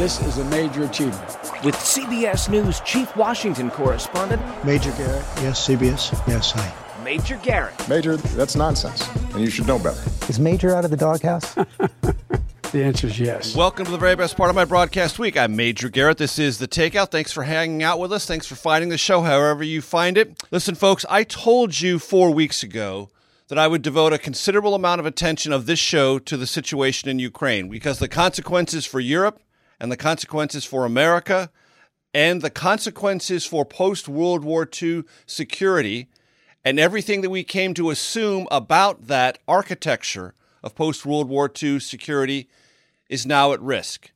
This is a major achievement. With CBS News Chief Washington Correspondent Major Garrett, yes, CBS, yes, hi. Major Garrett. Major, that's nonsense, and you should know better. Is Major out of the doghouse? the answer is yes. Welcome to the very best part of my broadcast week. I'm Major Garrett. This is The Takeout. Thanks for hanging out with us. Thanks for finding the show however you find it. Listen, folks, I told you four weeks ago that I would devote a considerable amount of attention of this show to the situation in Ukraine because the consequences for Europe and the consequences for America and the consequences for post World War II security and everything that we came to assume about that architecture of post World War II security is now at risk.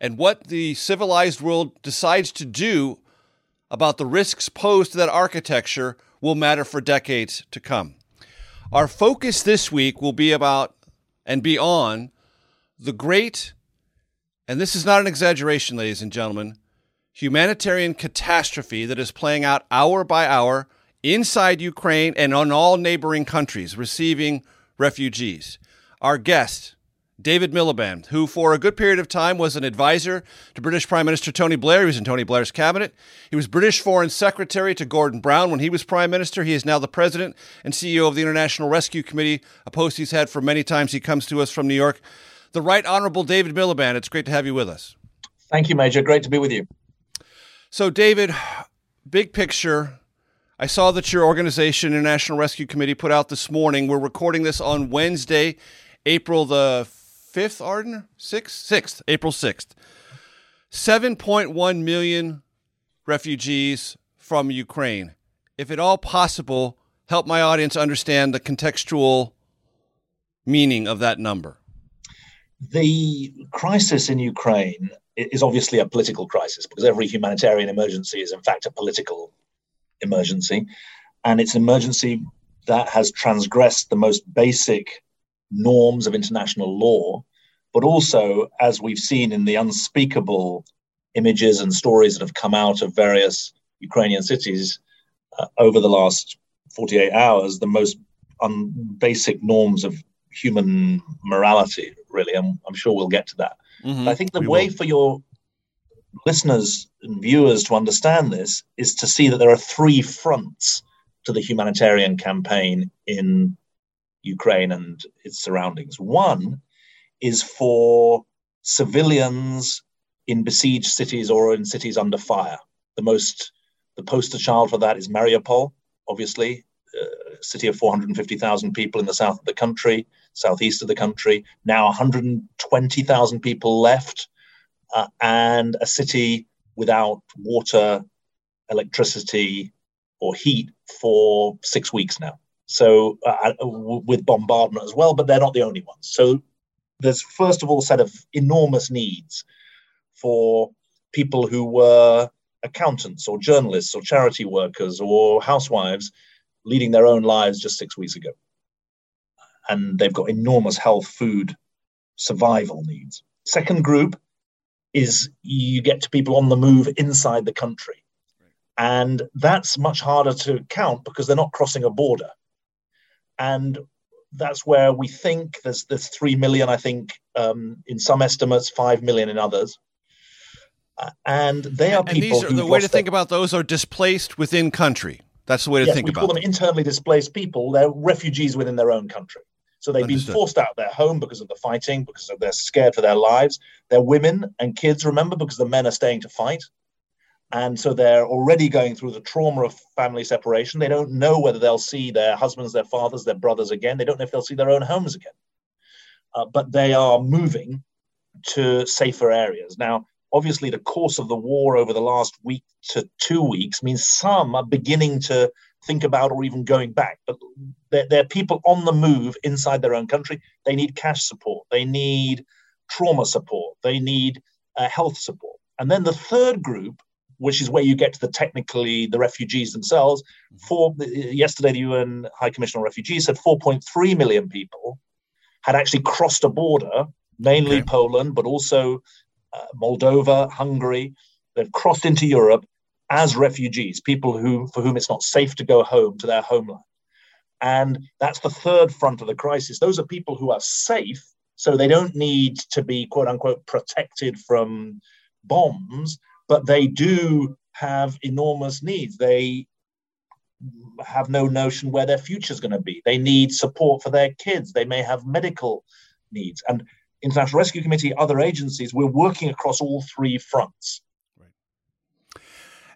And what the civilized world decides to do about the risks posed to that architecture will matter for decades to come. Our focus this week will be about and be on the great and this is not an exaggeration, ladies and gentlemen, humanitarian catastrophe that is playing out hour by hour inside Ukraine and on all neighboring countries receiving refugees. Our guest, David Miliband, who for a good period of time was an advisor to British Prime Minister Tony Blair. He was in Tony Blair's cabinet. He was British Foreign Secretary to Gordon Brown when he was Prime Minister. He is now the President and CEO of the International Rescue Committee, a post he's had for many times. He comes to us from New York the Right Honorable David Miliband. It's great to have you with us. Thank you, Major. Great to be with you. So, David, big picture. I saw that your organization, International Rescue Committee, put out this morning. We're recording this on Wednesday, April the 5th, Arden? 6th? 6th, April 6th. 7.1 million refugees from Ukraine. If at all possible, help my audience understand the contextual meaning of that number the crisis in Ukraine is obviously a political crisis because every humanitarian emergency is, in fact, a political emergency. And it's an emergency that has transgressed the most basic norms of international law, but also, as we've seen in the unspeakable images and stories that have come out of various Ukrainian cities uh, over the last 48 hours, the most un- basic norms of human morality, really. I'm, I'm sure we'll get to that. Mm-hmm. I think the we way will. for your listeners and viewers to understand this is to see that there are three fronts to the humanitarian campaign in Ukraine and its surroundings. One is for civilians in besieged cities or in cities under fire. The most, the poster child for that is Mariupol, obviously, a city of 450,000 people in the south of the country, southeast of the country. Now 120,000 people left, uh, and a city without water, electricity, or heat for six weeks now. So uh, uh with bombardment as well, but they're not the only ones. So there's first of all a set of enormous needs for people who were accountants or journalists or charity workers or housewives leading their own lives just six weeks ago. And they've got enormous health, food, survival needs. Second group is you get to people on the move inside the country. And that's much harder to count because they're not crossing a border. And that's where we think there's there's three million, I think, um, in some estimates, five million in others. Uh, and they are and people. These are, the way to think about those are displaced within country That's the way to yes, think we about call them internally displaced people. They're refugees within their own country. So they've Understood. been forced out of their home because of the fighting, because of they're scared for their lives. They're women and kids, remember, because the men are staying to fight. And so they're already going through the trauma of family separation. They don't know whether they'll see their husbands, their fathers, their brothers again. They don't know if they'll see their own homes again. Uh, but they are moving to safer areas. Now, obviously, the course of the war over the last week to two weeks means some are beginning to think about or even going back. But they're, they're people on the move inside their own country. They need cash support, they need trauma support, they need uh, health support. And then the third group, which is where you get to the technically the refugees themselves. For yesterday, the UN High Commissioner on Refugees said 4.3 million people had actually crossed a border, mainly Okay. Poland, but also uh, Moldova, Hungary. They've crossed into Europe as refugees, people who for whom it's not safe to go home to their homeland. And that's the third front of the crisis. Those are people who are safe, so they don't need to be quote unquote protected from bombs, but they do have enormous needs. They have no notion where their future is going to be. They need support for their kids. They may have medical needs. And International Rescue Committee, other agencies, we're working across all three fronts.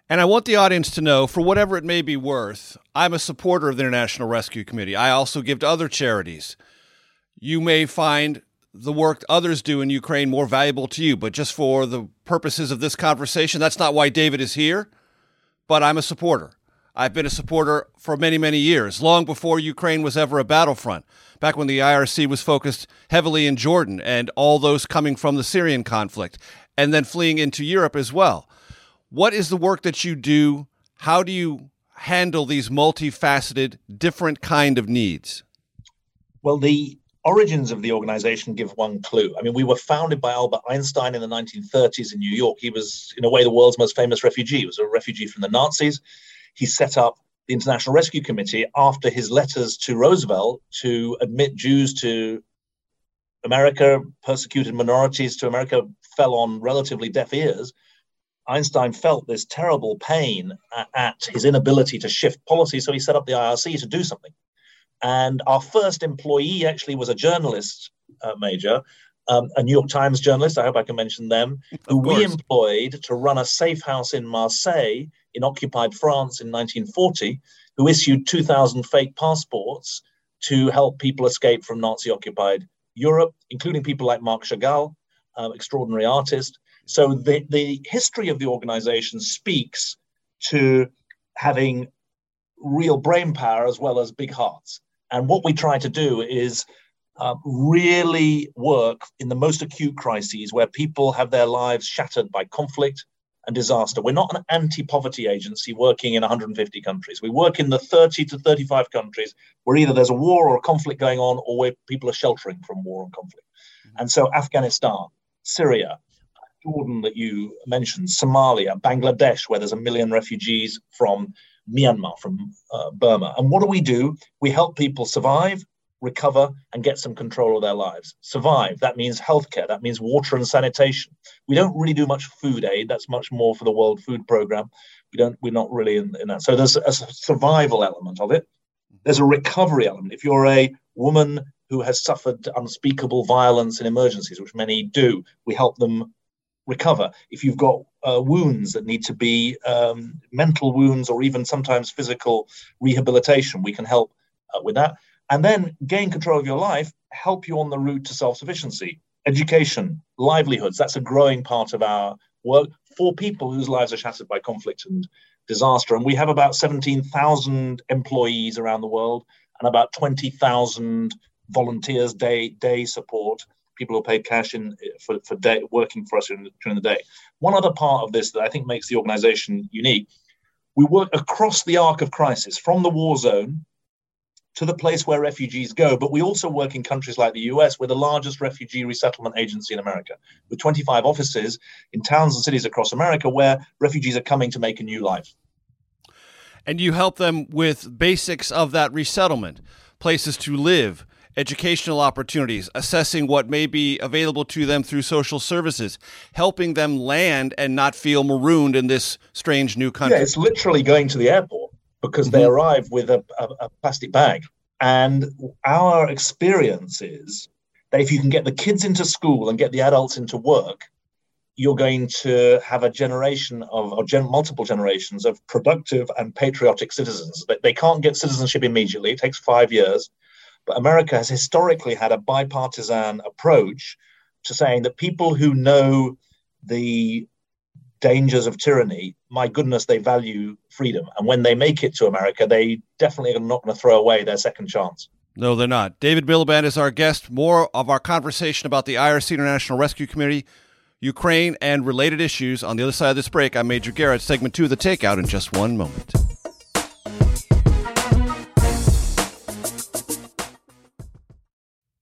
And I want the audience to know, for whatever it may be worth, I'm a supporter of the International Rescue Committee. I also give to other charities. You may find the work others do in Ukraine more valuable to you, but just for the purposes of this conversation, that's not why David is here. But I'm a supporter. I've been a supporter for many, many years, long before Ukraine was ever a battlefront, back when the IRC was focused heavily in Jordan and all those coming from the Syrian conflict, and then fleeing into Europe as well. What is the work that you do? How do you handle these multifaceted, different kind of needs? Well, the origins of the organization give one clue. I mean, we were founded by Albert Einstein in the 1930s in New York. He was, in a way, the world's most famous refugee. He was a refugee from the Nazis. He set up the International Rescue Committee after his letters to Roosevelt to admit Jews to America, persecuted minorities to America, fell on relatively deaf ears. Einstein felt this terrible pain at his inability to shift policy, so he set up the IRC to do something. And our first employee actually was a journalist uh, major, um, a New York Times journalist. I hope I can mention them, who we employed to run a safe house in Marseille in occupied France in 1940, who issued 2,000 fake passports to help people escape from Nazi occupied Europe, including people like Marc Chagall, um, extraordinary artist. So the, the history of the organization speaks to having real brain power as well as big hearts. And what we try to do is uh, really work in the most acute crises where people have their lives shattered by conflict and disaster. We're not an anti poverty agency working in 150 countries. We work in the 30 to 35 countries where either there's a war or a conflict going on or where people are sheltering from war and conflict. And so Afghanistan, Syria, Jordan that you mentioned, Somalia, Bangladesh, where there's a million refugees from Myanmar, from uh, Burma. And what do we do? We help people survive, recover, and get some control of their lives. Survive, that means healthcare, that means water and sanitation. We don't really do much food aid, that's much more for the World Food Program. We don't, we're not really in, in that. So there's a survival element of it. There's a recovery element. If you're a woman who has suffered unspeakable violence in emergencies, which many do, we help them recover. If you've got uh, wounds that need to be um, mental wounds or even sometimes physical rehabilitation, we can help uh, with that. And then gain control of your life, help you on the route to self sufficiency, education, livelihoods. That's a growing part of our work for people whose lives are shattered by conflict and disaster. And we have about 17,000 employees around the world and about 20,000 volunteers day day support people who paid cash in eh, for, for day working for us during during the day. One other part of this that i think makes the organization unique we work across the arc of crisis from the war zone to the place where refugees go but we also work in countries like the us we're the largest refugee resettlement agency in america with 25 offices in towns and cities across america where refugees are coming to make a new life. And you help them with basics of that resettlement places to live educational opportunities, assessing what may be available to them through social services, helping them land and not feel marooned in this strange new country. Yeah, it's literally going to the airport. because mm-hmm. they arrive with a, a, a plastic bag. And our experience is that if you can get the kids into school and get the adults into work, you're going to have a generation of, or gen- multiple generations of productive and patriotic citizens. They, they can't get citizenship immediately, it takes five years. But America has historically had a bipartisan approach to saying that people who know the dangers of tyranny, my goodness, they value freedom. And when they make it to America, they definitely are not going to throw away their second chance. No, they're not. David Miliband is our guest. More of our conversation about the IRC International Rescue Committee Ukraine, and related issues. On the other side of this break, I'm Major Garrett, segment two of The Takeout in just one moment.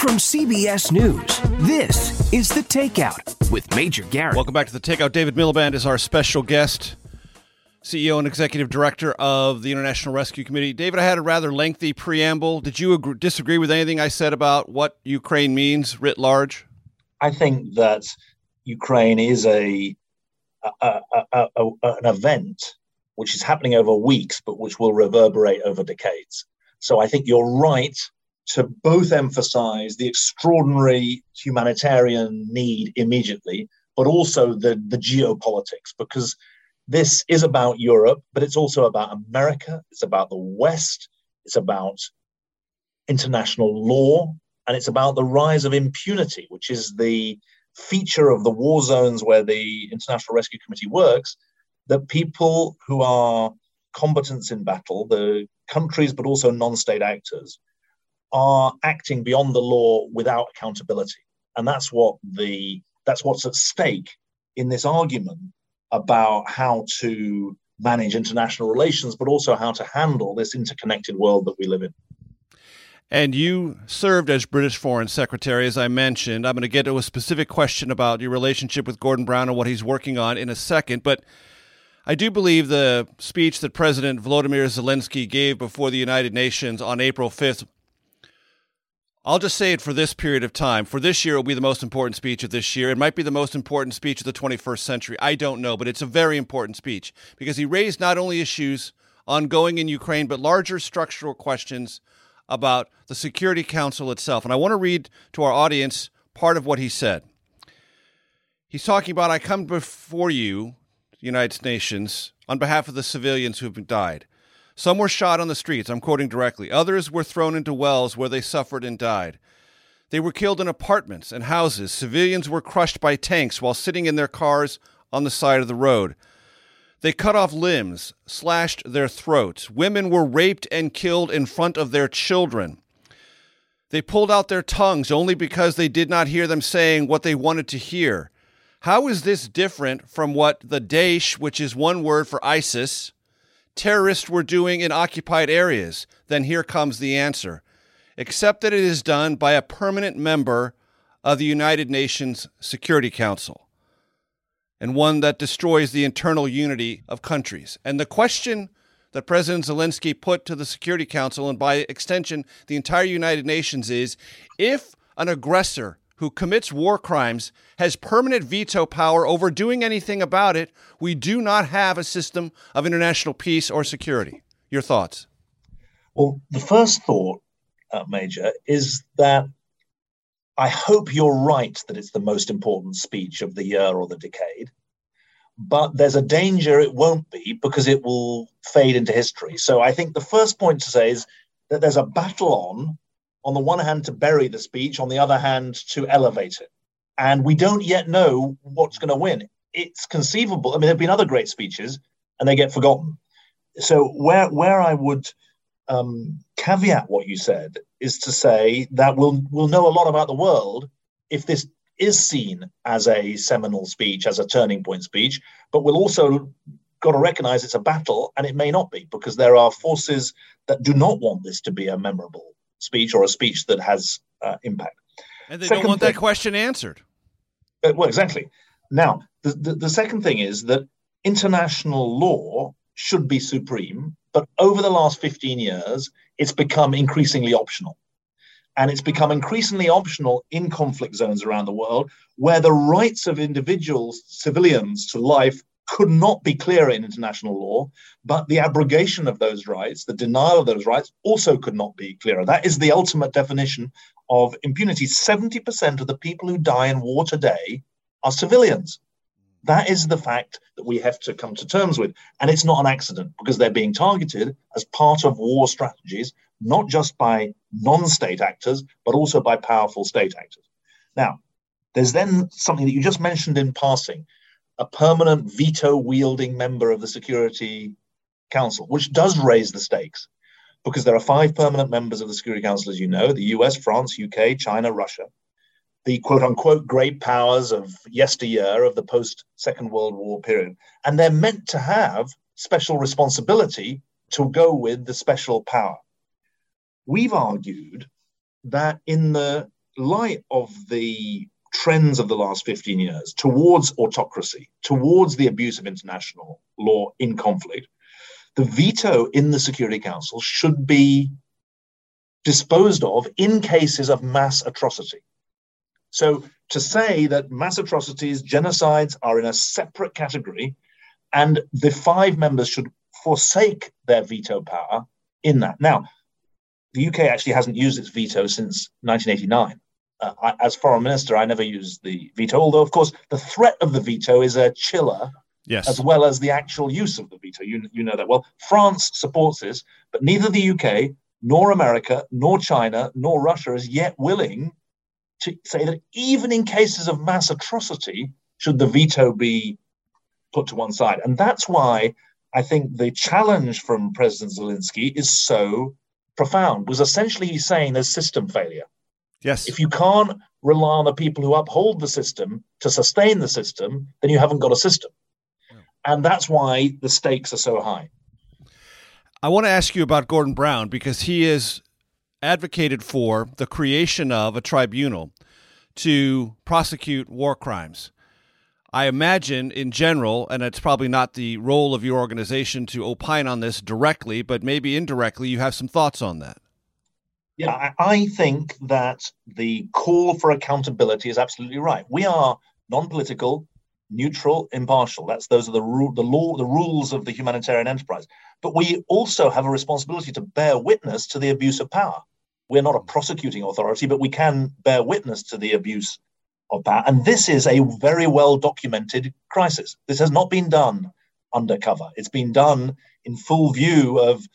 From CBS News, this is The Takeout with Major Garrett. Welcome back to The Takeout. David Miliband is our special guest, CEO and Executive Director of the International Rescue Committee. David, I had a rather lengthy preamble. Did you agree, disagree with anything I said about what Ukraine means writ large? I think that Ukraine is a, a, a, a an event which is happening over weeks, but which will reverberate over decades. So I think you're right to both emphasize the extraordinary humanitarian need immediately, but also the, the geopolitics, because this is about Europe, but it's also about America, it's about the West, it's about international law, and it's about the rise of impunity, which is the feature of the war zones where the International Rescue Committee works, that people who are combatants in battle, the countries, but also non state actors, are acting beyond the law without accountability. And that's what the that's what's at stake in this argument about how to manage international relations, but also how to handle this interconnected world that we live in. And you served as British Foreign Secretary, as I mentioned. I'm going to get to a specific question about your relationship with Gordon Brown and what he's working on in a second. But I do believe the speech that President Volodymyr Zelensky gave before the United Nations on April 5th I'll just say it for this period of time. For this year, it will be the most important speech of this year. It might be the most important speech of the 21st century. I don't know, but it's a very important speech because he raised not only issues ongoing in Ukraine, but larger structural questions about the Security Council itself. And I want to read to our audience part of what he said. He's talking about I come before you, United Nations, on behalf of the civilians who have died. Some were shot on the streets, I'm quoting directly. Others were thrown into wells where they suffered and died. They were killed in apartments and houses. Civilians were crushed by tanks while sitting in their cars on the side of the road. They cut off limbs, slashed their throats. Women were raped and killed in front of their children. They pulled out their tongues only because they did not hear them saying what they wanted to hear. How is this different from what the Daesh, which is one word for ISIS, terrorists were doing in occupied areas, then here comes the answer. Except that it is done by a permanent member of the United Nations Security Council and one that destroys the internal unity of countries. And the question that President Zelensky put to the Security Council and by extension the entire United Nations is if an aggressor who commits war crimes has permanent veto power over doing anything about it, we do not have a system of international peace or security. Your thoughts? Well, the first thought, uh, Major, is that I hope you're right that it's the most important speech of the year or the decade. But there's a danger it won't be because it will fade into history. So I think the first point to say is that there's a battle on on the one hand to bury the speech, on the other hand to elevate it. And we don't yet know what's going to win. It's conceivable. I mean, there have been other great speeches and they get forgotten. So where where I would um, caveat what you said is to say that we'll we'll know a lot about the world if this is seen as a seminal speech, as a turning point speech, but we'll also got to recognize it's a battle and it may not be because there are forces that do not want this to be a memorable speech or a speech that has uh, impact. And they second don't want thing, that question answered. Uh, well, exactly. Now, the, the, the second thing is that international law should be supreme, but over the last 15 years, it's become increasingly optional. And it's become increasingly optional in conflict zones around the world where the rights of individuals, civilians to life, could not be clearer in international law, but the abrogation of those rights, the denial of those rights, also could not be clearer. That is the ultimate definition of impunity. 70% of the people who die in war today are civilians. That is the fact that we have to come to terms with. And it's not an accident because they're being targeted as part of war strategies, not just by non state actors, but also by powerful state actors. Now, there's then something that you just mentioned in passing a permanent veto wielding member of the Security Council, which does raise the stakes because there are five permanent members of the Security Council, as you know the US, France, UK, China, Russia, the quote unquote great powers of yesteryear of the post Second World War period. And they're meant to have special responsibility to go with the special power. We've argued that in the light of the trends of the last 15 years towards autocracy, towards the abuse of international law in conflict, the veto in the Security Council should be disposed of in cases of mass atrocity. So to say that mass atrocities, genocides are in a separate category, and the five members should forsake their veto power in that. Now, the UK actually hasn't used its veto since 1989 uh, I, as foreign minister, I never used the veto, although, of course, the threat of the veto is a chiller yes. as well as the actual use of the veto. You, you know that well. France supports this, but neither the UK, nor America, nor China, nor Russia is yet willing to say that even in cases of mass atrocity, should the veto be put to one side. And that's why I think the challenge from President Zelensky is so profound, was essentially he's saying there's system failure. Yes. If you can't rely on the people who uphold the system to sustain the system, then you haven't got a system. And that's why the stakes are so high. I want to ask you about Gordon Brown because he has advocated for the creation of a tribunal to prosecute war crimes. I imagine, in general, and it's probably not the role of your organization to opine on this directly, but maybe indirectly, you have some thoughts on that. Yeah, I think that the call for accountability is absolutely right. We are non-political, neutral, impartial. That's those are the rule, the law, the rules of the humanitarian enterprise. But we also have a responsibility to bear witness to the abuse of power. We're not a prosecuting authority, but we can bear witness to the abuse of power. And this is a very well documented crisis. This has not been done undercover. It's been done in full view of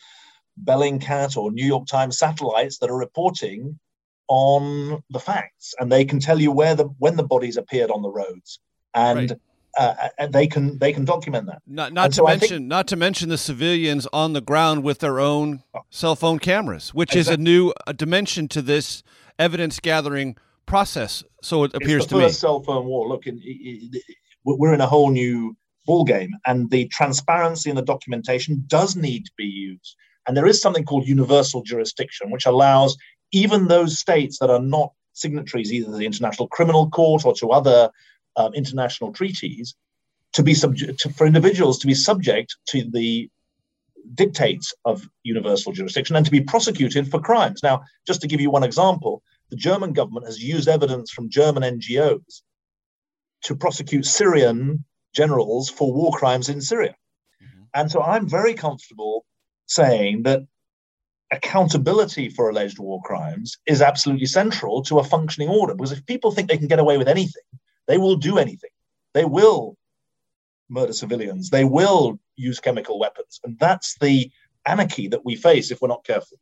Bellingcat or New York Times satellites that are reporting on the facts, and they can tell you where the when the bodies appeared on the roads, and. Right. Uh, and they can they can document that. Not, not to so mention think, not to mention the civilians on the ground with their own cell phone cameras, which exactly. is a new a dimension to this evidence gathering process. So it appears it's the to first me. cell phone war. Look, in, in, we're in a whole new ball game, and the transparency and the documentation does need to be used. And there is something called universal jurisdiction, which allows even those states that are not signatories either to the International Criminal Court or to other um, international treaties to be subject to, for individuals to be subject to the dictates of universal jurisdiction and to be prosecuted for crimes. Now, just to give you one example, the German government has used evidence from German NGOs to prosecute Syrian generals for war crimes in Syria. Mm-hmm. And so I'm very comfortable saying that accountability for alleged war crimes is absolutely central to a functioning order. Because if people think they can get away with anything, they will do anything. They will murder civilians. They will use chemical weapons. And that's the anarchy that we face if we're not careful.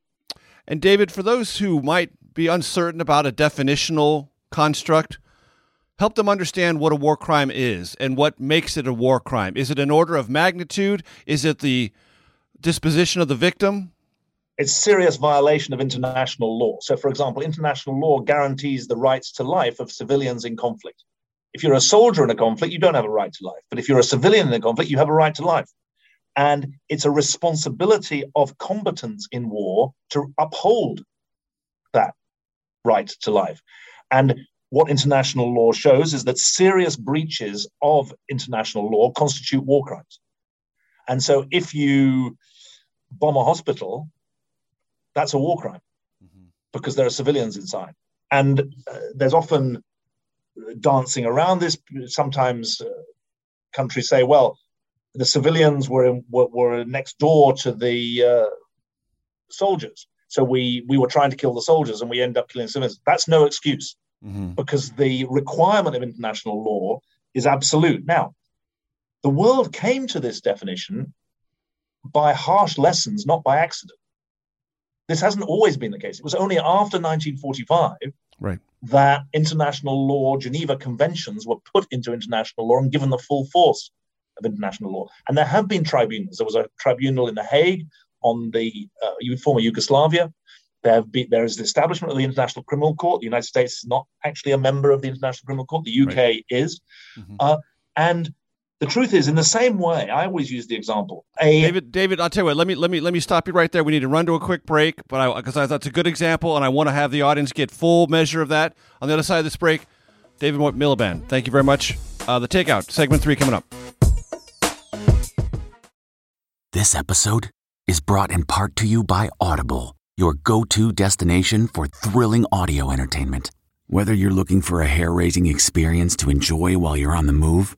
And David, for those who might be uncertain about a definitional construct, help them understand what a war crime is and what makes it a war crime. Is it an order of magnitude? Is it the disposition of the victim? it's serious violation of international law. So, for example, international law guarantees the rights to life of civilians in conflict. If you're a soldier in a conflict, you don't have a right to life. But if you're a civilian in a conflict, you have a right to life. And it's a responsibility of combatants in war to uphold that right to life. And what international law shows is that serious breaches of international law constitute war crimes. And so if you bomb a hospital, that's a war crime mm-hmm. because there are civilians inside. And uh, there's often dancing around this. Sometimes uh, countries say, well, the civilians were, in, were, were next door to the uh, soldiers. So we, we were trying to kill the soldiers and we end up killing civilians. That's no excuse mm-hmm. because the requirement of international law is absolute. Now, the world came to this definition by harsh lessons, not by accident. This hasn't always been the case. It was only after 1945 right. that international law, Geneva Conventions, were put into international law and given the full force of international law. And there have been tribunals. There was a tribunal in The Hague on the uh, former Yugoslavia. There, been, there is the establishment of the International Criminal Court. The United States is not actually a member of the International Criminal Court. The UK right. is. Mm-hmm. Uh, and the truth is, in the same way, I always use the example. A, David, David, I'll tell you what. Let me let me let me stop you right there. We need to run to a quick break, but because I, I, that's a good example, and I want to have the audience get full measure of that. On the other side of this break, David Miliband, thank you very much. Uh, the takeout segment three coming up. This episode is brought in part to you by Audible, your go-to destination for thrilling audio entertainment. Whether you're looking for a hair-raising experience to enjoy while you're on the move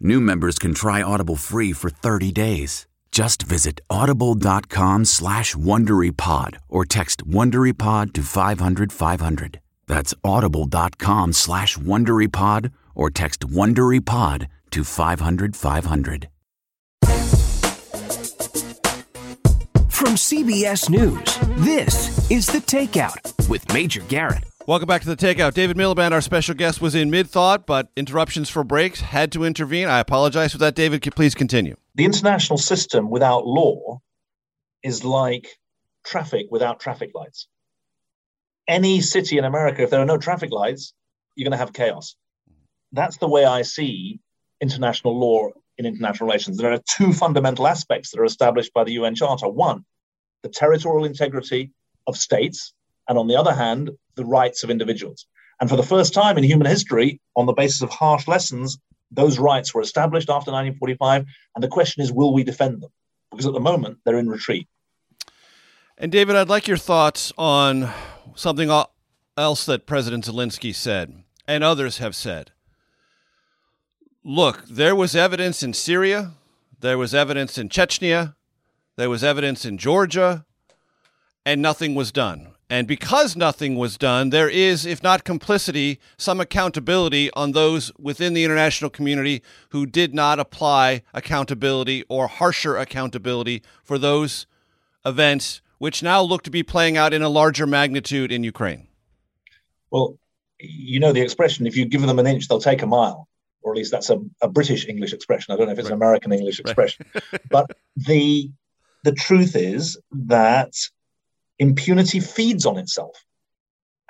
New members can try Audible free for 30 days. Just visit audible.com slash WonderyPod or text WonderyPod to 500, 500. That's audible.com slash WonderyPod or text WonderyPod to 500, 500. From CBS News, this is The Takeout with Major Garrett. Welcome back to the Takeout. David Miliband, our special guest, was in mid thought, but interruptions for breaks had to intervene. I apologize for that. David, please continue. The international system without law is like traffic without traffic lights. Any city in America, if there are no traffic lights, you're going to have chaos. That's the way I see international law in international relations. There are two fundamental aspects that are established by the UN Charter. One, the territorial integrity of states, and on the other hand, the rights of individuals. And for the first time in human history, on the basis of harsh lessons, those rights were established after 1945. And the question is, will we defend them? Because at the moment, they're in retreat. And David, I'd like your thoughts on something else that President Zelensky said and others have said. Look, there was evidence in Syria, there was evidence in Chechnya, there was evidence in Georgia, and nothing was done. And because nothing was done, there is, if not complicity, some accountability on those within the international community who did not apply accountability or harsher accountability for those events, which now look to be playing out in a larger magnitude in Ukraine. Well, you know the expression if you give them an inch, they'll take a mile. Or at least that's a, a British English expression. I don't know if it's right. an American English expression. Right. but the the truth is that impunity feeds on itself.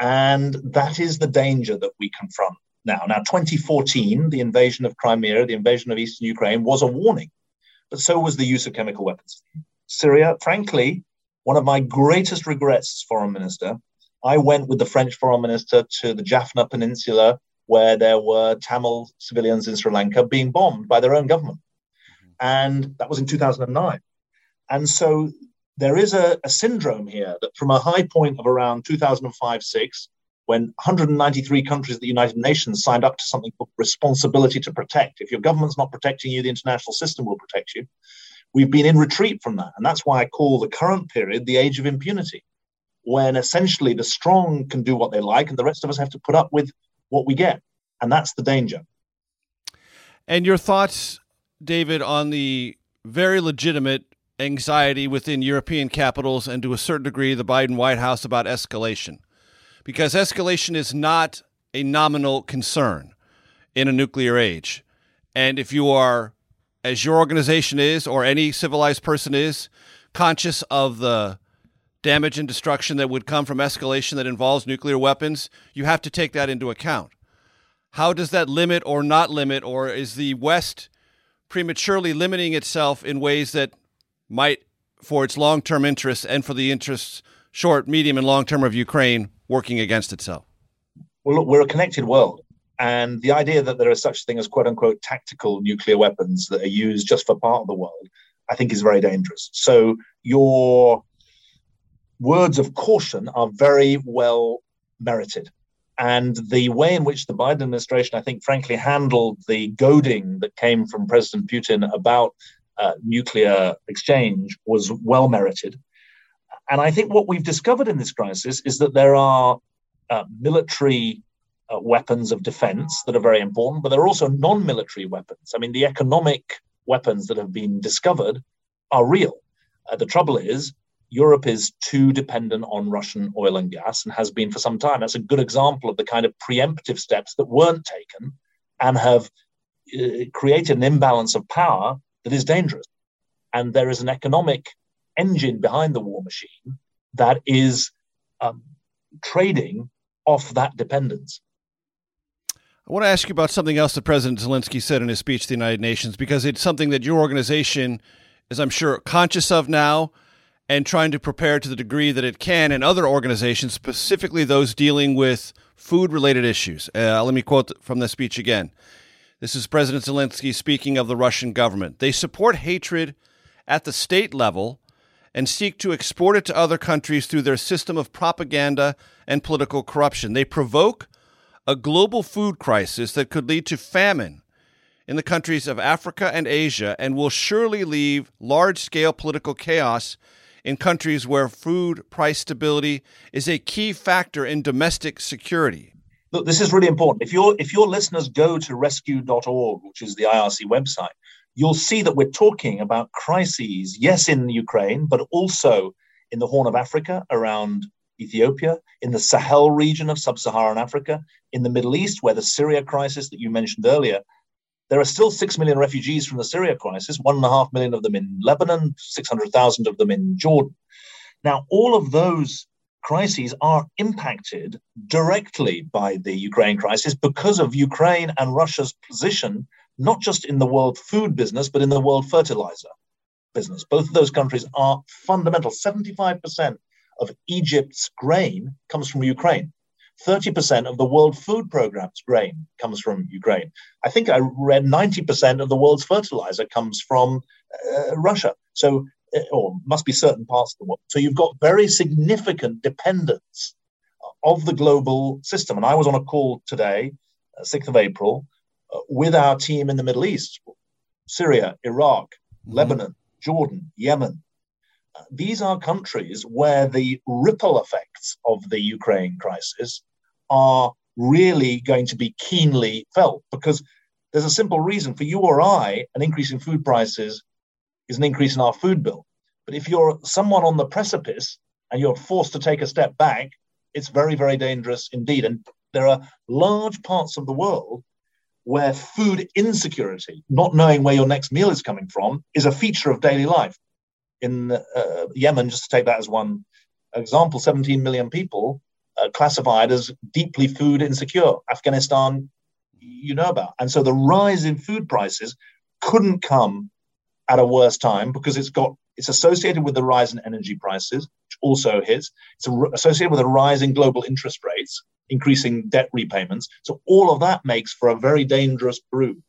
And that is the danger that we confront now. Now, 2014, the invasion of Crimea, the invasion of eastern Ukraine was a warning, but so was the use of chemical weapons. Syria, frankly, one of my greatest regrets as foreign minister, I went with the French foreign minister to the Jaffna Peninsula where there were Tamil civilians in Sri Lanka being bombed by their own government. Mm-hmm. And that was in 2009. And so there is a, a syndrome here that from a high point of around 2005 6, when 193 countries of the United Nations signed up to something called responsibility to protect. If your government's not protecting you, the international system will protect you. We've been in retreat from that. And that's why I call the current period the age of impunity. when essentially the strong can do what they like and the rest of us have to put up with what we get. And that's the danger. And your thoughts, David, on the very legitimate anxiety within European capitals and to a certain degree the Biden White House about escalation? Because escalation is not a nominal concern in a nuclear age. And if you are, as your organization is, or any civilized person is, conscious of the damage and destruction that would come from escalation that involves nuclear weapons, you have to take that into account. How does that limit or not limit, or is the West prematurely limiting itself in ways that might, for its long term interests and for the interests, short, medium, and long term of Ukraine, working against itself? Well, look, we're a connected world. And the idea that there is such a thing as quote unquote tactical nuclear weapons that are used just for part of the world, I think is very dangerous. So your words of caution are very well merited. And the way in which the Biden administration, I think, frankly, handled the goading that came from President Putin about uh, nuclear exchange was well merited. And I think what we've discovered in this crisis is that there are uh, military uh, weapons of defense that are very important, but there are also non military weapons. I mean, the economic weapons that have been discovered are real. Uh, the trouble is, Europe is too dependent on Russian oil and gas and has been for some time. That's a good example of the kind of preemptive steps that weren't taken and have uh, created an imbalance of power that is dangerous. And there is an economic engine behind the war machine that is um, trading off that dependence. I want to ask you about something else that President Zelensky said in his speech to the United Nations because it's something that your organization is, I'm sure, conscious of now and trying to prepare to the degree that it can, and other organizations, specifically those dealing with food related issues. Uh, let me quote from the speech again. This is President Zelensky speaking of the Russian government. They support hatred at the state level and seek to export it to other countries through their system of propaganda and political corruption. They provoke a global food crisis that could lead to famine in the countries of Africa and Asia and will surely leave large scale political chaos in countries where food price stability is a key factor in domestic security. Look, this is really important. If your if your listeners go to rescue.org, which is the IRC website, you'll see that we're talking about crises, yes, in Ukraine, but also in the Horn of Africa around Ethiopia, in the Sahel region of sub Saharan Africa, in the Middle East, where the Syria crisis that you mentioned earlier, there are still 6 million refugees from the Syria crisis, 1.5 million of them in Lebanon, 600,000 of them in Jordan. Now, all of those crises are impacted directly by the Ukraine crisis because of Ukraine and Russia's position not just in the world food business, but in the world fertilizer business. Both of those countries are fundamental. 75% of Egypt's grain comes from Ukraine. 30% of the world food program's grain comes from Ukraine. I think I read 90% of the world's fertilizer comes from uh, Russia. So, or must be certain parts of the world. So you've got very significant dependence of the global system. And I was on a call today, uh, 6th of April, with our team in the Middle East Syria, Iraq, mm-hmm. Lebanon, Jordan, Yemen. Uh, these are countries where the ripple effects of the Ukraine crisis are really going to be keenly felt because there's a simple reason for you or I, an increase in food prices is an increase in our food bill. But if you're someone on the precipice and you're forced to take a step back, it's very, very dangerous indeed. And there are large parts of the world where food insecurity, not knowing where your next meal is coming from, is a feature of daily life. In uh, Yemen, just to take that as one example, 17 million people classified as deeply food insecure. Afghanistan, you know about. And so the rise in food prices couldn't come at a worse time because it's got it's associated with the rise in energy prices, which also hits. It's associated with a rise in global interest rates, increasing debt repayments. So all of that makes for a very dangerous brew.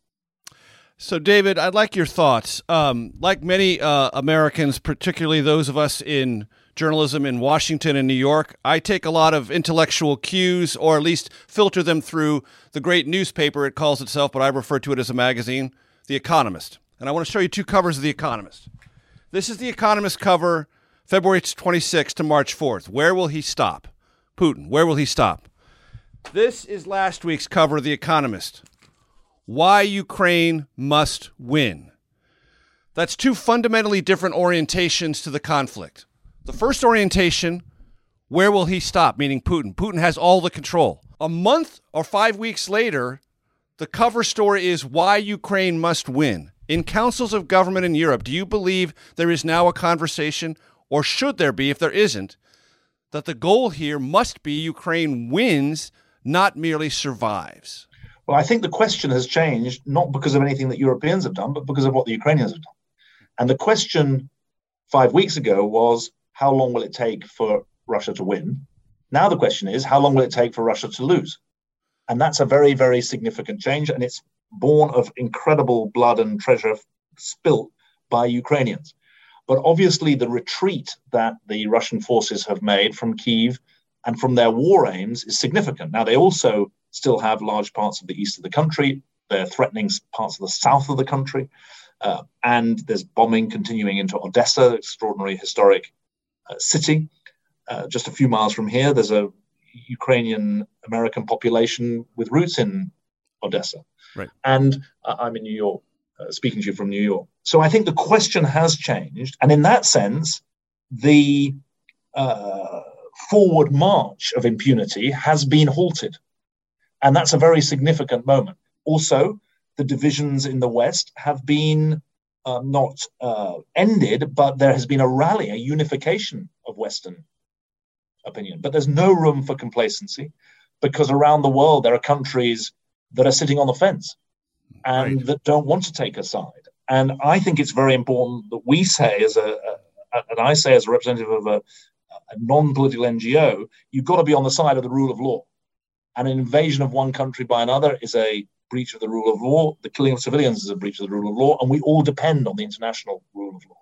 So, David, I'd like your thoughts. Um, like many uh, Americans, particularly those of us in journalism in Washington and New York, I take a lot of intellectual cues, or at least filter them through the great newspaper it calls itself, but I refer to it as a magazine, The Economist. And I want to show you two covers of The Economist. This is The Economist cover February 26th to March 4th. Where will he stop? Putin, where will he stop? This is last week's cover of The Economist. Why Ukraine Must Win. That's two fundamentally different orientations to the conflict. The first orientation, where will he stop? Meaning Putin. Putin has all the control. A month or five weeks later, the cover story is why Ukraine must win. In councils of government in Europe, do you believe there is now a conversation, or should there be if there isn't, that the goal here must be Ukraine wins, not merely survives? Well, I think the question has changed not because of anything that Europeans have done, but because of what the Ukrainians have done. And the question five weeks ago was how long will it take for Russia to win? Now the question is how long will it take for Russia to lose? And that's a very, very significant change. And it's born of incredible blood and treasure spilt by Ukrainians. But obviously, the retreat that the Russian forces have made from Kiev and from their war aims is significant. Now, they also still have large parts of the east of the country, they're threatening parts of the south of the country. Uh, and there's bombing continuing into Odessa, extraordinary historic uh, city. Uh, just a few miles from here, there's a Ukrainian American population with roots in Odessa. Right. And I'm in New York, uh, speaking to you from New York. So I think the question has changed. And in that sense, the uh, forward march of impunity has been halted. And that's a very significant moment. Also, the divisions in the West have been uh, not uh, ended, but there has been a rally, a unification of Western opinion. But there's no room for complacency because around the world there are countries that are sitting on the fence and right. that don't want to take a side. And I think it's very important that we say, as a, a and I say as a representative of a, a non-political NGO, you've got to be on the side of the rule of law. And an invasion of one country by another is a breach of the rule of law. The killing of civilians is a breach of the rule of law, and we all depend on the international rule of law.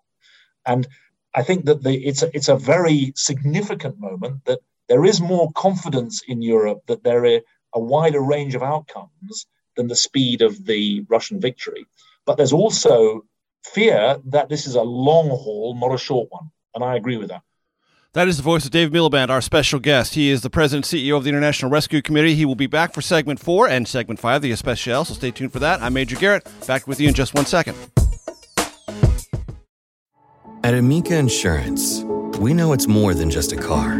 And I think that the, it's a, it's a very significant moment that there is more confidence in Europe that there are a wider range of outcomes than the speed of the Russian victory. But there's also fear that this is a long haul, not a short one. And I agree with that. That is the voice of Dave Miliband, our special guest. He is the president and CEO of the International Rescue Committee. He will be back for segment four and segment five, the Especial, so stay tuned for that. I'm Major Garrett. Back with you in just one second. At Amica Insurance, we know it's more than just a car.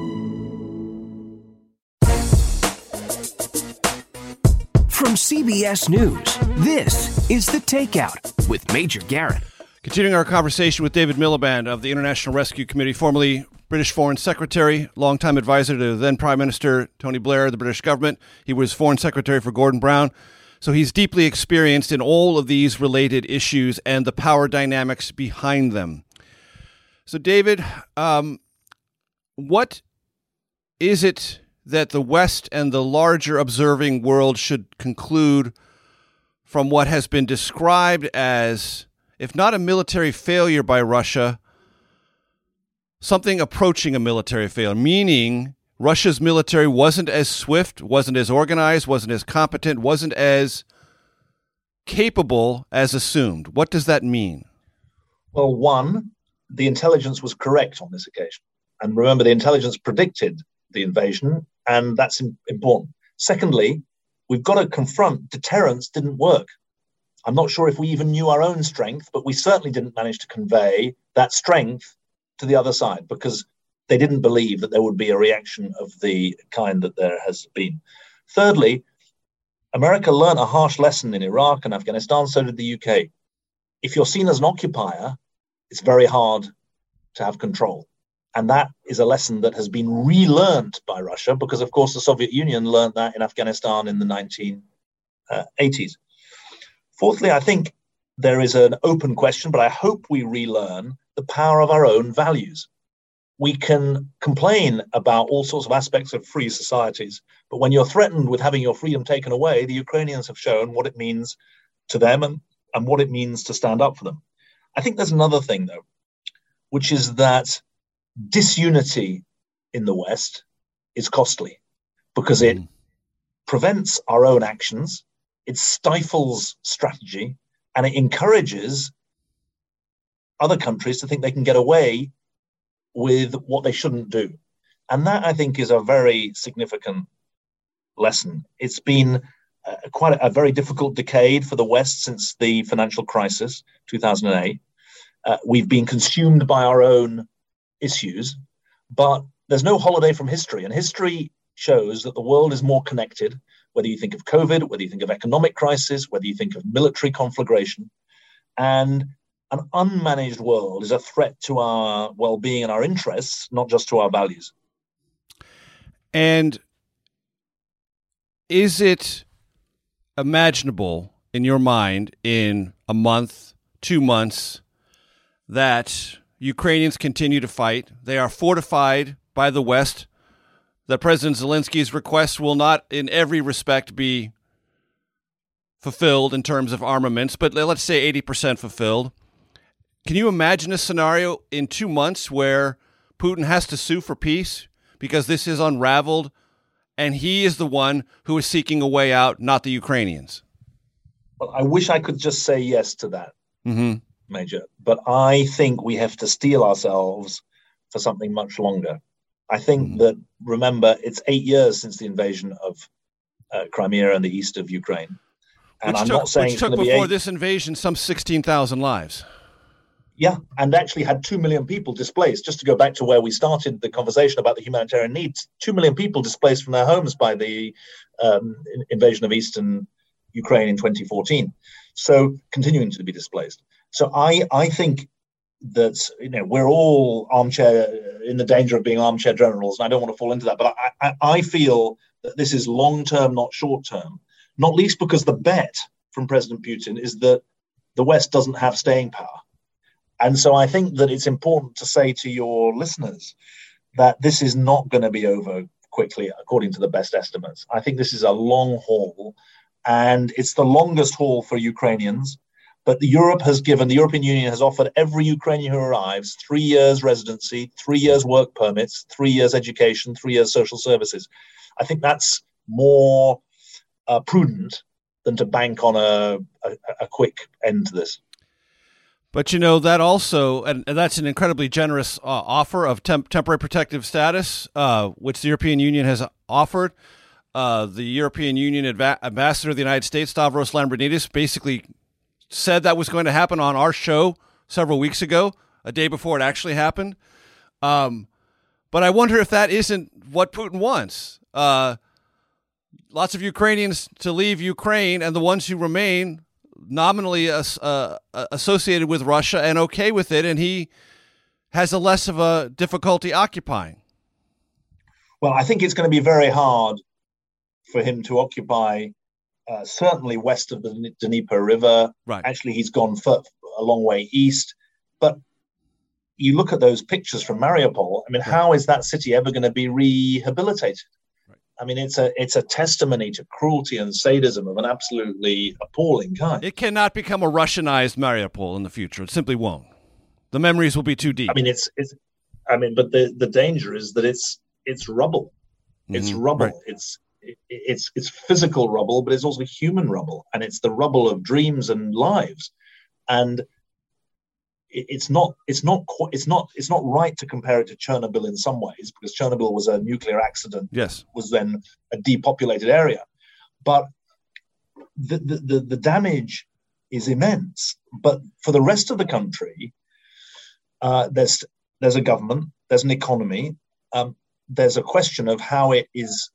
CBS News, this is The Takeout with Major Garrett. Continuing our conversation with David Miliband of the International Rescue Committee, formerly British Foreign Secretary, longtime advisor to then Prime Minister Tony Blair, the British government. He was Foreign Secretary for Gordon Brown. So he's deeply experienced in all of these related issues and the power dynamics behind them. So, David, um, what is it that the West and the larger observing world should conclude from what has been described as, if not a military failure by Russia, something approaching a military failure, meaning Russia's military wasn't as swift, wasn't as organized, wasn't as competent, wasn't as capable as assumed. What does that mean? Well, one, the intelligence was correct on this occasion. And remember, the intelligence predicted the invasion, and that's important. Secondly, we've got to confront deterrence didn't work. I'm not sure if we even knew our own strength, but we certainly didn't manage to convey that strength to the other side because they didn't believe that there would be a reaction of the kind that there has been. Thirdly, America learned a harsh lesson in Iraq and Afghanistan, so did the UK. If you're seen as an occupier, it's very hard to have control. And that is a lesson that has been relearned by Russia because, of course, the Soviet Union learned that in Afghanistan in the 1980s. Uh, Fourthly, I think there is an open question, but I hope we relearn the power of our own values we can complain about all sorts of aspects of free societies, but when you're threatened with having your freedom taken away, the Ukrainians have shown what it means to them and, and what it means to stand up for them. I think there's another thing, though, which is that disunity in the West is costly because it prevents our own actions, it stifles strategy, and it encourages other countries to think they can get away with what they shouldn't do. And that, I think, is a very significant lesson. It's been uh, quite a, a, very difficult decade for the West since the financial crisis, 2008. Uh, we've been consumed by our own issues, but there's no holiday from history. And history shows that the world is more connected, whether you think of COVID, whether you think of economic crisis, whether you think of military conflagration. And an unmanaged world is a threat to our well being and our interests, not just to our values. And is it imaginable in your mind in a month, two months, that Ukrainians continue to fight? They are fortified by the West. That President Zelensky's request will not, in every respect, be fulfilled in terms of armaments, but let's say 80% fulfilled can you imagine a scenario in two months where Putin has to sue for peace because this is unraveled and he is the one who is seeking a way out, not the Ukrainians? Well, I wish I could just say yes to that, mm-hmm. Major, but I think we have to steel ourselves for something much longer. I think mm-hmm. that, remember, it's eight years since the invasion of uh, Crimea and the east of Ukraine. And which I'm took, not saying which took before this invasion some 16,000 lives. Yeah, and actually had 2 million people displaced. Just to go back to where we started the conversation about the humanitarian needs, 2 million people displaced from their homes by the um, invasion of eastern Ukraine in 2014. So continuing to be displaced. So I, I think that you know we're all armchair in the danger of being armchair generals, and I don't want to fall into that. But I, I, I feel that this is long term, not short term. Not least because the bet from President Putin is that the West doesn't have staying power. And so I think that it's important to say to your listeners that this is not going to be over quickly, according to the best estimates. I think this is a long haul, and it's the longest haul for Ukrainians. But the Europe has given, the European Union has offered every Ukrainian who arrives three years residency, three years work permits, three years education, three years social services. I think that's more uh, prudent than to bank on a, a, a quick end to this. But you know that also, and, that's an incredibly generous uh, offer of temp- temporary protective status, uh, which the European Union has offered. Uh, the European Union adva- ambassador of the United States, Stavros Lambrinidis, basically said that was going to happen on our show several weeks ago, a day before it actually happened. Um, but I wonder if that isn't what Putin wants. Uh, lots of Ukrainians to leave Ukraine, and the ones who remain nominally uh, uh, associated with Russia and okay with it, and he has a less of a difficulty occupying. Well, I think it's going to be very hard for him to occupy, uh, certainly west of the Dnieper River. Right. Actually, he's gone for, a long way east. But you look at those pictures from Mariupol. I mean, right. how is that city ever going to be rehabilitated? Right. I mean, it's a it's a testimony to cruelty and sadism of an absolutely appalling kind. It cannot become a Russianized Mariupol in the future. It simply won't. The memories will be too deep. I mean, it's it's. I mean, but the the danger is that it's it's rubble. It's mm-hmm. rubble. Right. It's it, it's it's physical rubble, but it's also human rubble, and it's the rubble of dreams and lives. And it's not it's not it's not it's not right to compare it to Chernobyl in some ways because Chernobyl was a nuclear accident. Yes, was then a depopulated area, but the the the, the damage is immense. But for the rest of the country, uh, there's there's a government, there's an economy, um, there's a question of how it is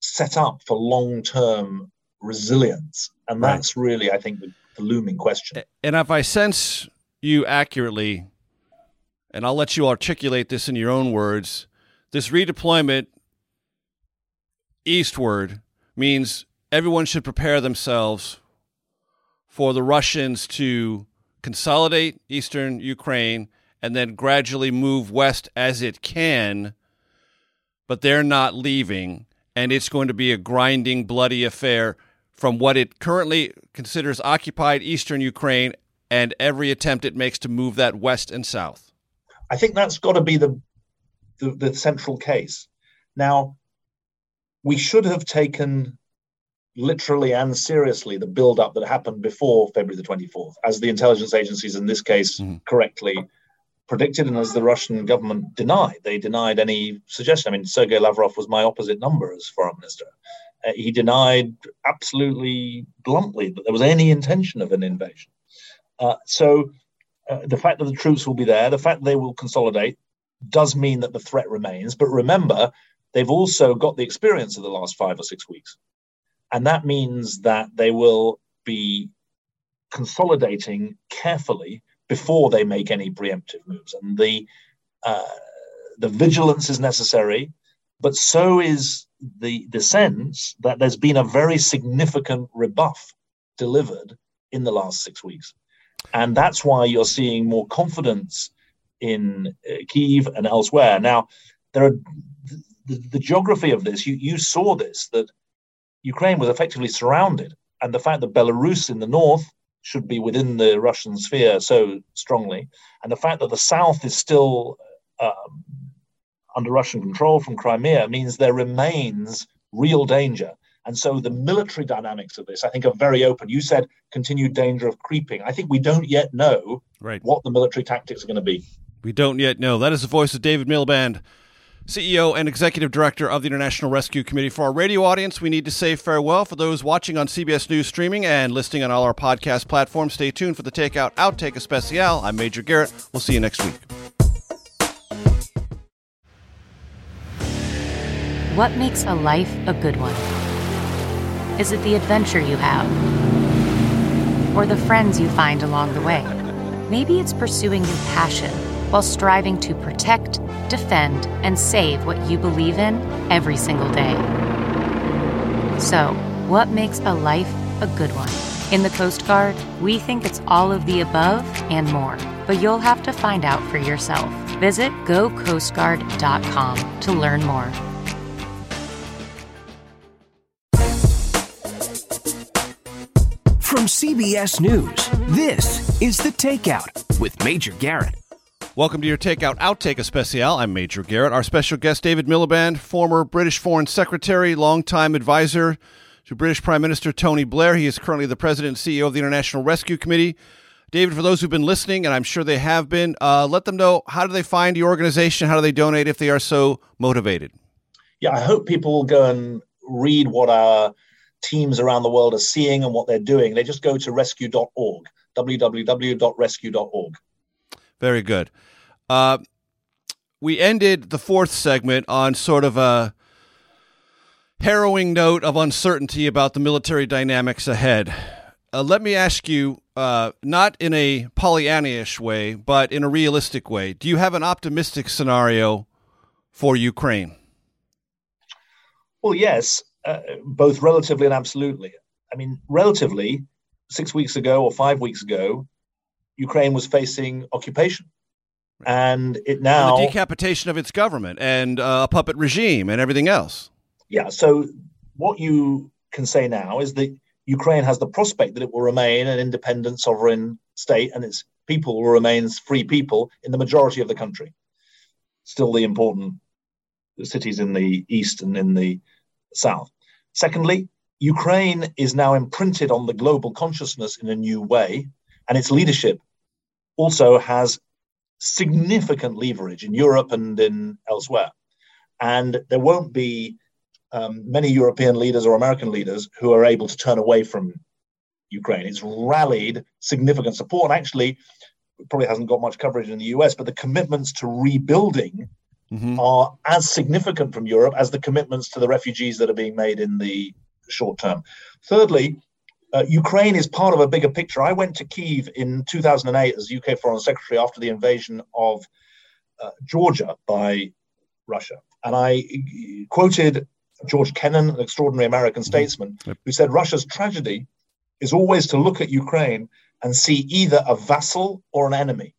set up for long term resilience, and that's right. really, I think, the, the looming question. And if I sense you accurately, and I'll let you articulate this in your own words. This redeployment eastward means everyone should prepare themselves for the Russians to consolidate eastern Ukraine and then gradually move west as it can, but they're not leaving, and it's going to be a grinding, bloody affair from what it currently considers occupied eastern Ukraine and every attempt it makes to move that west and south. I think that's got to be the, the, the central case. Now, we should have taken literally and seriously the build-up that happened before February the 24th, as the intelligence agencies in this case mm-hmm. correctly predicted, and as the Russian government denied. They denied any suggestion. I mean, Sergei Lavrov was my opposite number as foreign minister. Uh, he denied absolutely bluntly that there was any intention of an invasion. Uh, so uh, the fact that the troops will be there, the fact they will consolidate, does mean that the threat remains. But remember, they've also got the experience of the last five or six weeks. And that means that they will be consolidating carefully before they make any preemptive moves. And the uh, the vigilance is necessary, but so is the the sense that there's been a very significant rebuff delivered in the last six weeks, and that's why you're seeing more confidence in uh, Kiev and elsewhere. Now, there are the, the geography of this. You you saw this that Ukraine was effectively surrounded, and the fact that Belarus in the north should be within the Russian sphere so strongly, and the fact that the south is still um, under Russian control from Crimea means there remains real danger. And so the military dynamics of this, I think, are very open. You said continued danger of creeping. I think we don't yet know right. what the military tactics are going to be. We don't yet know. That is the voice of David Miliband. CEO and Executive Director of the International Rescue Committee. For our radio audience, we need to say farewell. For those watching on CBS News streaming and listening on all our podcast platforms, stay tuned for the Takeout Outtake Especial. I'm Major Garrett. We'll see you next week. What makes a life a good one? Is it the adventure you have? Or the friends you find along the way? Maybe it's pursuing your passion while striving to protect, defend, and save what you believe in every single day. So, what makes a life a good one? In the Coast Guard, we think it's all of the above and more, but you'll have to find out for yourself. Visit gocoastguard.com to learn more. From CBS News, this is The Takeout with Major Garrett. Welcome to your Takeout Outtake Especial. I'm Major Garrett. Our special guest, David Miliband, former British Foreign Secretary, longtime advisor to British Prime Minister Tony Blair. He is currently the President and CEO of the International Rescue Committee. David, for those who've been listening, and I'm sure they have been, uh, let them know how do they find your organization? How do they donate if they are so motivated? Yeah, I hope people will go and read what our teams around the world are seeing and what they're doing. They just go to rescue.org, www.rescue.org. Very good. Uh, we ended the fourth segment on sort of a harrowing note of uncertainty about the military dynamics ahead. Uh, let me ask you, uh, not in a Pollyannish way, but in a realistic way, do you have an optimistic scenario for Ukraine? Well, yes, uh, both relatively and absolutely. I mean, relatively, six weeks ago or five weeks ago, Ukraine was facing occupation. And it now. And the decapitation of its government and uh, a puppet regime and everything else. Yeah. So, what you can say now is that Ukraine has the prospect that it will remain an independent sovereign state and its people will remain free people in the majority of the country. Still, the important cities in the east and in the south. Secondly, Ukraine is now imprinted on the global consciousness in a new way, and its leadership also has significant leverage in Europe and in elsewhere. And there won't be um, many European leaders or American leaders who are able to turn away from Ukraine. It's rallied significant support. And actually, probably hasn't got much coverage in the US, but the commitments to rebuilding mm-hmm. are as significant from Europe as the commitments to the refugees that are being made in the short term. Thirdly, uh, Ukraine is part of a bigger picture. I went to Kiev in 2008 as UK Foreign Secretary after the invasion of uh, Georgia by Russia. And I quoted George Kennan, an extraordinary American mm-hmm. statesman, yep. who said Russia's tragedy is always to look at Ukraine and see either a vassal or an enemy.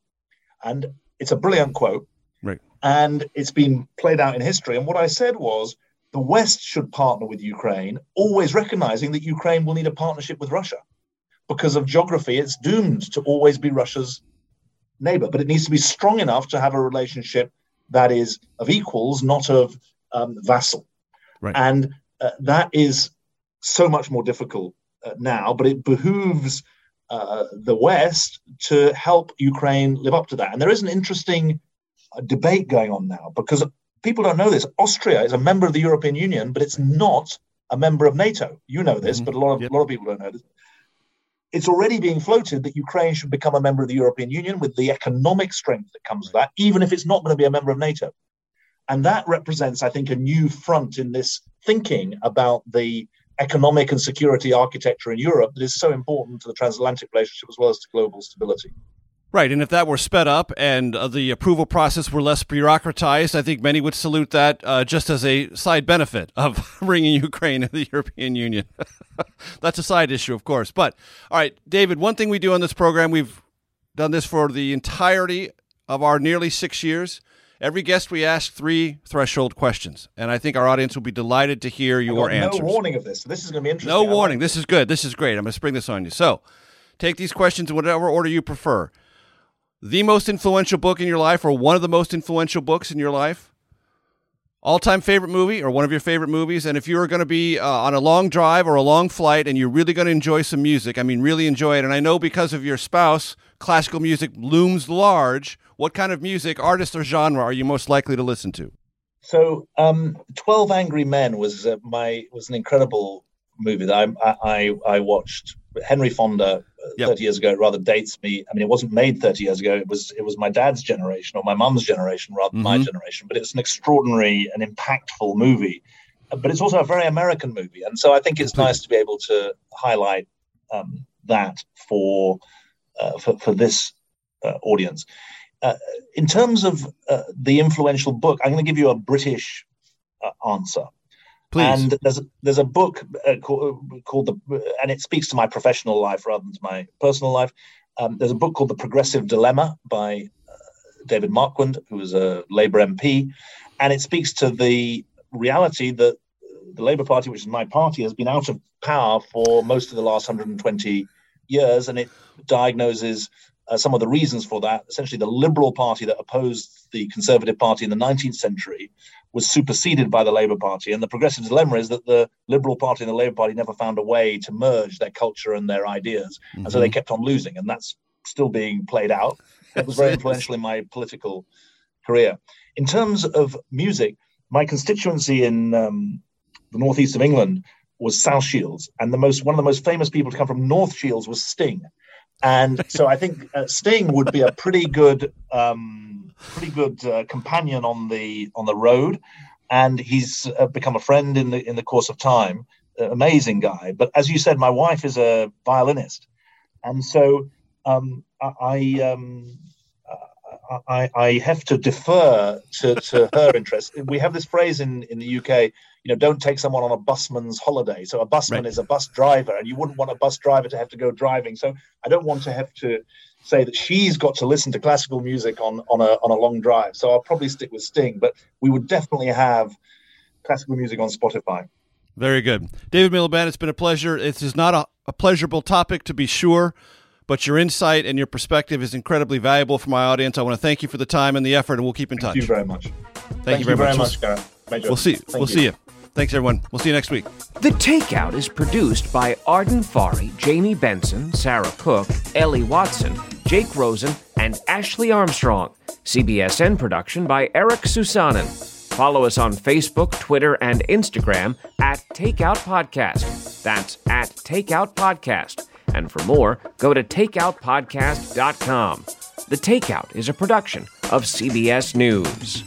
And It's a brilliant quote. Right. And it's been played out in history. And what I said was the West should partner with Ukraine, always recognizing that Ukraine will need a partnership with Russia. Because of geography, it's doomed to always be Russia's neighbor, but it needs to be strong enough to have a relationship that is of equals, not of um, vassal. Right. And uh, that is so much more difficult uh, now, but it behooves uh, the West to help Ukraine live up to that. And there is an interesting uh, debate going on now because people don't know this. Austria is a member of the European Union, but it's not a member of NATO. You know this, mm-hmm. but a lot of yep. a lot of people don't know this. It's already being floated that Ukraine should become a member of the European Union with the economic strength that comes with that, even if it's not going to be a member of NATO. And that represents, I think, a new front in this thinking about the economic and security architecture in Europe that is so important to the transatlantic relationship as well as to global stability. Right, and if that were sped up and uh, the approval process were less bureaucratized, I think many would salute that uh, just as a side benefit of bringing Ukraine into the European Union. That's a side issue, of course. But all right, David, one thing we do on this program, we've done this for the entirety of our nearly six years. Every guest we ask three threshold questions, and I think our audience will be delighted to hear your no answers. No warning of this. This is going to be interesting. No warning. This is good. This is great. I'm going to spring this on you. So, take these questions in whatever order you prefer. The most influential book in your life, or one of the most influential books in your life. All-time favorite movie, or one of your favorite movies. And if you are going to be uh, on a long drive or a long flight, and you're really going to enjoy some music, I mean, really enjoy it. And I know because of your spouse, classical music looms large what kind of music, artist, or genre are you most likely to listen to? So, um, Twelve Angry Men was uh, my was an incredible movie that I I, I watched. Henry Fonda yep. 30 years ago it rather dates me. I mean, it wasn't made 30 years ago. It was it was my dad's generation or my mum's generation rather than mm-hmm. my generation. But it's an extraordinary and impactful movie. But it's also a very American movie, and so I think it's nice to be able to highlight um, that for, uh, for for this uh, audience uh, in terms of uh, the influential book, I'm going to give you a British uh, answer. Please. And there's there's a book uh, called, called, the and it speaks to my professional life rather than to my personal life. Um, there's a book called The Progressive Dilemma by uh, David Marquand, who is a Labour MP, and it speaks to the reality that the Labour Party, which is my party, has been out of power for most of the last 120 years, and it diagnoses uh, some of the reasons for that. Essentially, the Liberal Party that opposed the Conservative Party in the 19th century was superseded by the Labour Party. And the progressive dilemma is that the Liberal Party and the Labour Party never found a way to merge their culture and their ideas. Mm-hmm. And so they mm-hmm. kept on losing. And that's still being played out. It was very influential in my political career. In terms of music, my constituency in um, the northeast of England was South Shields, and the most one of the most famous people to come from North Shields was Sting. And so I think uh, Sting would be a pretty good, um, pretty good uh, companion on the on the road, and he's uh, become a friend in the in the course of time. Uh, amazing guy. But as you said, my wife is a violinist, and so um, I. Um, I, I have to defer to, to her interest. We have this phrase in, in the UK you know, don't take someone on a busman's holiday. So a busman right. is a bus driver, and you wouldn't want a bus driver to have to go driving. So I don't want to have to say that she's got to listen to classical music on on a on a long drive. So I'll probably stick with Sting, but we would definitely have classical music on Spotify. Very good, David Miliband. It's been a pleasure. It is not a, a pleasurable topic to be sure but your insight and your perspective is incredibly valuable for my audience. I want to thank you for the time and the effort, and we'll keep in touch. Thank you very much. Thank, thank you very, very much, much We'll see. Thank we'll you. see you. Thanks, everyone. We'll see you next week. The Takeout is produced by Arden Farhi, Jamie Benson, Sarah Cook, Ellie Watson, Jake Rosen, and Ashley Armstrong. CBSN production by Eric Susanen. Follow us on Facebook, Twitter, and Instagram at Takeout Podcast. That's at Takeout Podcast. And for more, go to takeoutpodcast.com. The Takeout is a production of CBS News.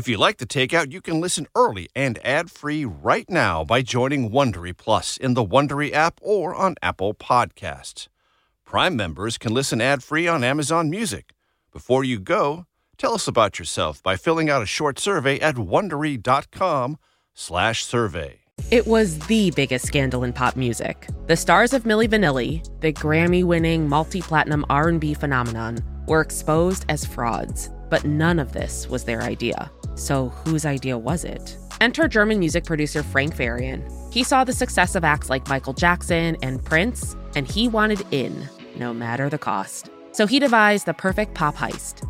If you like the takeout, you can listen early and ad-free right now by joining Wondery Plus in the Wondery app or on Apple Podcasts. Prime members can listen ad-free on Amazon Music. Before you go, tell us about yourself by filling out a short survey at wondery.com/survey. It was the biggest scandal in pop music. The stars of Milli Vanilli, the Grammy-winning multi-platinum R&B phenomenon, were exposed as frauds, but none of this was their idea. So whose idea was it? Enter German music producer Frank Farian. He saw the success of acts like Michael Jackson and Prince, and he wanted in, no matter the cost. So he devised the perfect pop heist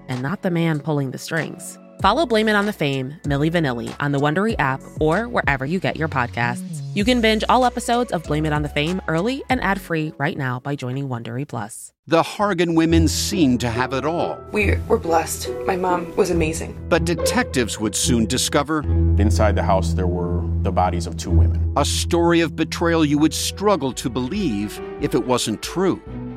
and not the man pulling the strings? Follow Blame It on the Fame, Milli Vanilli, on the Wondery app or wherever you get your podcasts. You can binge all episodes of Blame It on the Fame early and ad-free right now by joining Wondery Plus. The Hargan women seemed to have it all. We were blessed. My mom was amazing. But detectives would soon discover inside the house there were the bodies of two women. A story of betrayal you would struggle to believe if it wasn't true.